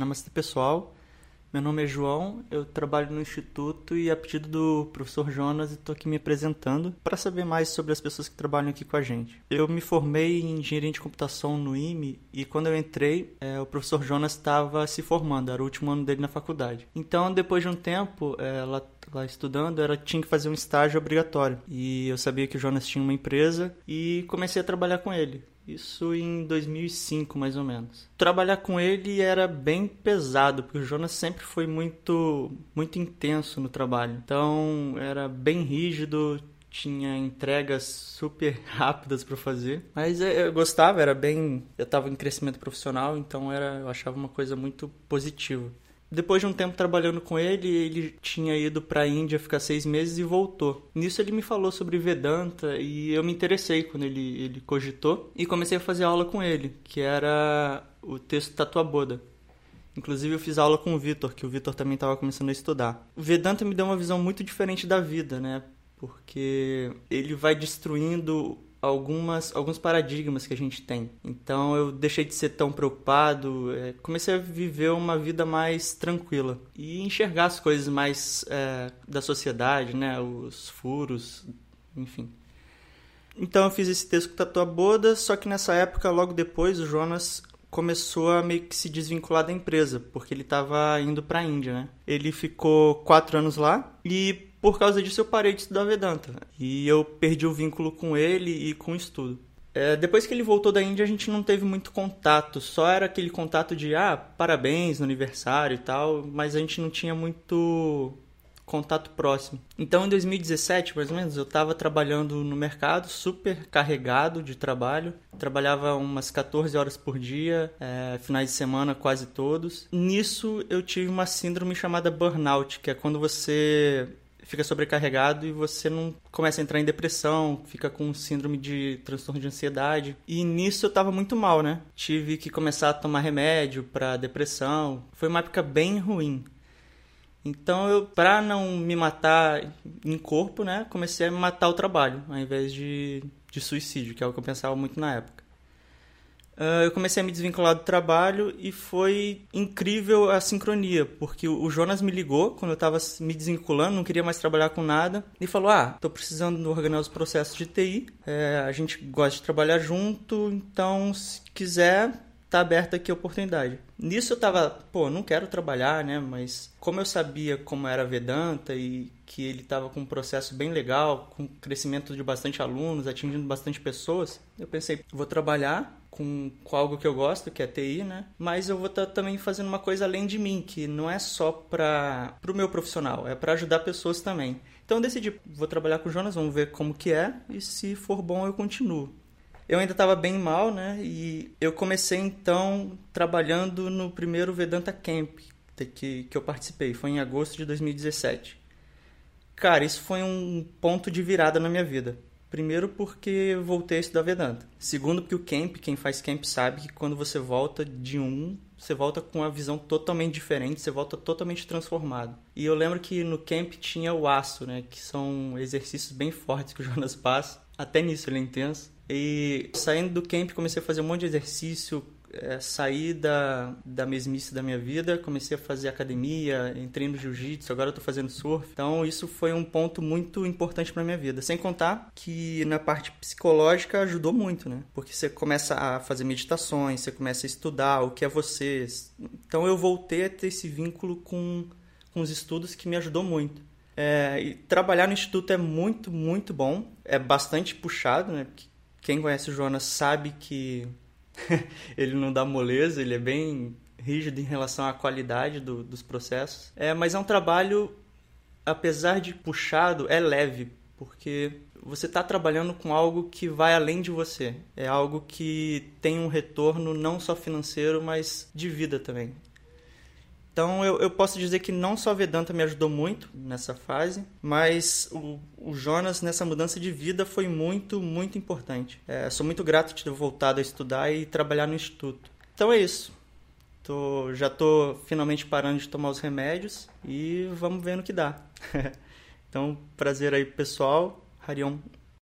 Namastê pessoal, meu nome é João, eu trabalho no Instituto e a pedido do professor Jonas estou aqui me apresentando para saber mais sobre as pessoas que trabalham aqui com a gente. Eu me formei em Engenharia de Computação no IME e quando eu entrei, é, o professor Jonas estava se formando, era o último ano dele na faculdade. Então, depois de um tempo, é, lá, lá estudando, era, tinha que fazer um estágio obrigatório. E eu sabia que o Jonas tinha uma empresa e comecei a trabalhar com ele. Isso em 2005, mais ou menos. Trabalhar com ele era bem pesado, porque o Jonas sempre foi muito, muito intenso no trabalho. Então, era bem rígido, tinha entregas super rápidas para fazer, mas eu gostava, era bem, eu estava em crescimento profissional, então era, eu achava uma coisa muito positiva. Depois de um tempo trabalhando com ele, ele tinha ido para a Índia ficar seis meses e voltou. Nisso ele me falou sobre Vedanta e eu me interessei quando ele, ele cogitou e comecei a fazer aula com ele, que era o texto Tatuaboda. Inclusive eu fiz aula com o Vitor, que o Vitor também estava começando a estudar. O Vedanta me deu uma visão muito diferente da vida, né? Porque ele vai destruindo algumas alguns paradigmas que a gente tem. Então eu deixei de ser tão preocupado, é, comecei a viver uma vida mais tranquila e enxergar as coisas mais é, da sociedade, né, os furos, enfim. Então eu fiz esse texto com Tatu Boda, só que nessa época, logo depois, o Jonas começou a meio que se desvincular da empresa, porque ele estava indo para a Índia, né? Ele ficou quatro anos lá e por causa disso eu parei de estudar Vedanta. E eu perdi o vínculo com ele e com o estudo. É, depois que ele voltou da Índia, a gente não teve muito contato. Só era aquele contato de, ah, parabéns no aniversário e tal, mas a gente não tinha muito contato próximo. Então, em 2017, mais ou menos, eu estava trabalhando no mercado, super carregado de trabalho. Trabalhava umas 14 horas por dia, é, finais de semana quase todos. Nisso, eu tive uma síndrome chamada burnout, que é quando você fica sobrecarregado e você não começa a entrar em depressão, fica com síndrome de transtorno de ansiedade. E nisso eu tava muito mal, né? Tive que começar a tomar remédio para depressão. Foi uma época bem ruim. Então eu, para não me matar em corpo, né, comecei a me matar o trabalho, ao invés de, de suicídio, que é o que eu pensava muito na época. Uh, eu comecei a me desvincular do trabalho e foi incrível a sincronia, porque o Jonas me ligou quando eu estava me desvinculando, não queria mais trabalhar com nada, e falou: Ah, estou precisando organizar os processos de TI, é, a gente gosta de trabalhar junto, então se quiser, tá aberta aqui a oportunidade. Nisso eu tava, pô, não quero trabalhar, né? Mas como eu sabia como era Vedanta e que ele estava com um processo bem legal, com crescimento de bastante alunos, atingindo bastante pessoas, eu pensei, vou trabalhar com, com algo que eu gosto, que é TI, né? Mas eu vou estar tá também fazendo uma coisa além de mim, que não é só para o meu profissional, é para ajudar pessoas também. Então eu decidi, vou trabalhar com o Jonas, vamos ver como que é, e se for bom eu continuo. Eu ainda estava bem mal, né? E eu comecei então trabalhando no primeiro Vedanta Camp que, que eu participei, foi em agosto de 2017. Cara, isso foi um ponto de virada na minha vida Primeiro porque voltei a estudar Vedanta. Segundo porque o camp, quem faz camp sabe que quando você volta de um, você volta com uma visão totalmente diferente, você volta totalmente transformado. E eu lembro que no camp tinha o aço, né, que são exercícios bem fortes que o Jonas passa. Até nisso ele é intenso. E saindo do camp comecei a fazer um monte de exercício, é, saí da, da mesmice da minha vida, comecei a fazer academia, entrei no jiu-jitsu, agora tô fazendo surf. Então isso foi um ponto muito importante para minha vida. Sem contar que na parte psicológica ajudou muito, né? Porque você começa a fazer meditações, você começa a estudar o que é você. Então eu voltei a ter esse vínculo com, com os estudos que me ajudou muito. É, e trabalhar no instituto é muito, muito bom. É bastante puxado, né? Quem conhece o Jonas sabe que ele não dá moleza, ele é bem rígido em relação à qualidade do, dos processos. É, mas é um trabalho, apesar de puxado, é leve, porque você está trabalhando com algo que vai além de você. É algo que tem um retorno não só financeiro, mas de vida também. Então eu, eu posso dizer que não só Vedanta me ajudou muito nessa fase, mas o, o Jonas nessa mudança de vida foi muito, muito importante. É, sou muito grato de ter voltado a estudar e trabalhar no instituto. Então é isso. Tô, já estou finalmente parando de tomar os remédios e vamos ver no que dá. então, prazer aí pessoal. Harion.